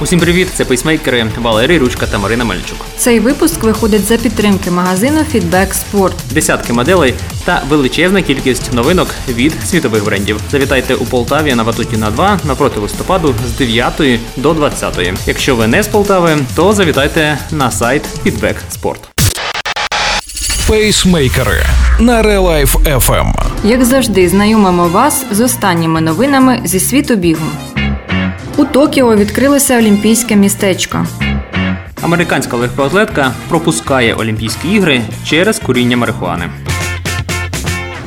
Усім привіт! Це пейсмейкери Валерій Ручка та Марина Мельчук. Цей випуск виходить за підтримки магазину Feedback Sport. Десятки моделей та величезна кількість новинок від світових брендів. Завітайте у Полтаві на Ватутіна 2 напроти листопаду з 9 до 20. Якщо ви не з Полтави, то завітайте на сайт Feedback Sport. Пейсмейкери на Life FM. Як завжди, знайомимо вас з останніми новинами зі світу бігу. У Токіо відкрилося олімпійське містечко. Американська легкоатлетка пропускає Олімпійські ігри через куріння марихуани.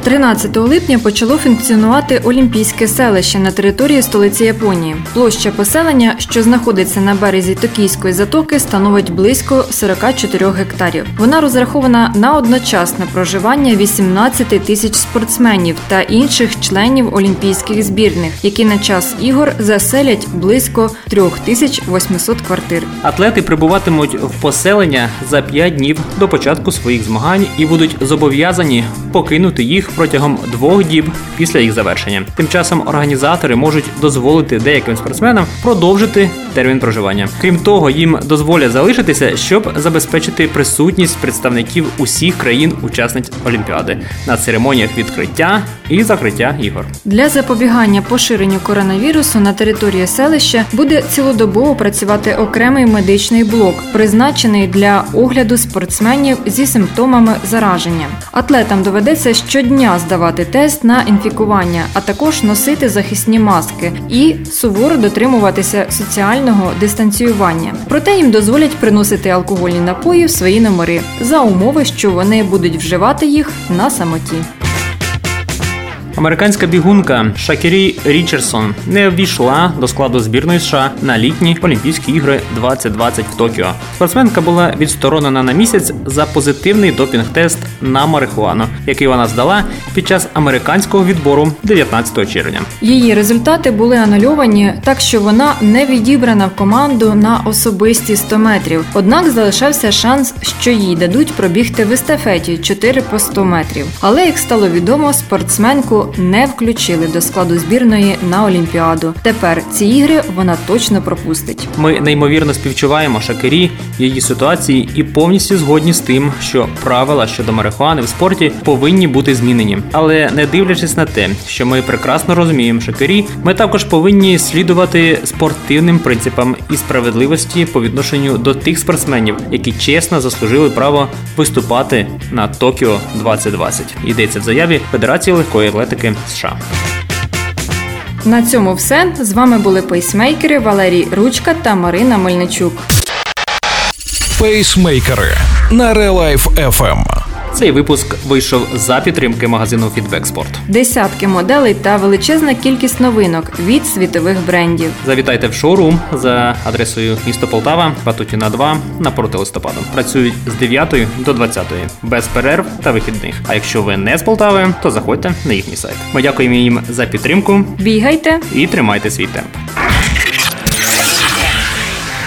13 липня почало функціонувати Олімпійське селище на території столиці Японії. Площа поселення, що знаходиться на березі Токійської затоки, становить близько 44 гектарів. Вона розрахована на одночасне проживання 18 тисяч спортсменів та інших членів олімпійських збірних, які на час ігор заселять близько 3800 квартир. Атлети прибуватимуть в поселення за 5 днів до початку своїх змагань і будуть зобов'язані покинути їх протягом двох діб після їх завершення. Тим часом організатори можуть дозволити деяким спортсменам продовжити термін проживання. Крім того, їм дозволять залишитися, щоб забезпечити присутність представників усіх країн-учасниць Олімпіади на церемоніях відкриття і закриття ігор. Для запобігання поширенню коронавірусу на території селища буде цілодобово працювати окремий медичний блок, призначений для огляду спортсменів зі симптомами зараження. Атлетам доведеться щодня здавати тест на інфікування, а також носити захисні маски і суворо дотримуватися соціального дистанціювання. Проте їм дозволять приносити алкогольні напої в свої номери за умови, що вони будуть вживати їх на самоті. Американська бігунка Шакері Річардсон не ввійшла до складу збірної США на літні Олімпійські ігри 2020 в Токіо. Спортсменка була відсторонена на місяць за позитивний допінг-тест на марихуану, який вона здала під час американського відбору 19 червня. Її результати були анульовані, так що вона не відібрана в команду на особисті 100 метрів. Однак залишався шанс, що їй дадуть пробігти в естафеті 4 по 100 метрів. Але як стало відомо, спортсменку не включили до складу збірної на Олімпіаду. Тепер ці ігри вона точно пропустить. Ми неймовірно співчуваємо Шакері її ситуації і повністю згодні з тим, що правила щодо марихуани в спорті повинні бути змінені. Але не дивлячись на те, що ми прекрасно розуміємо Шакері, ми також повинні слідувати спортивним принципам і справедливості по відношенню до тих спортсменів, які чесно заслужили право виступати на Токіо 2020. Йдеться в заяві Федерації легкої атлетики США. На цьому все з вами були пейсмейкери Валерій Ручка та Марина Мельничук. Пейсмейкери на Релайф Life FM. Цей випуск вийшов за підтримки магазину Feedback Sport. Десятки моделей та величезна кількість новинок від світових брендів. Завітайте в шоурум за адресою місто Полтава, Ватутіна 2 напроти листопаду. Працюють з 9 до 20 без перерв та вихідних. А якщо ви не з Полтави, то заходьте на їхній сайт. Ми дякуємо їм за підтримку Бігайте! і тримайте свій темп.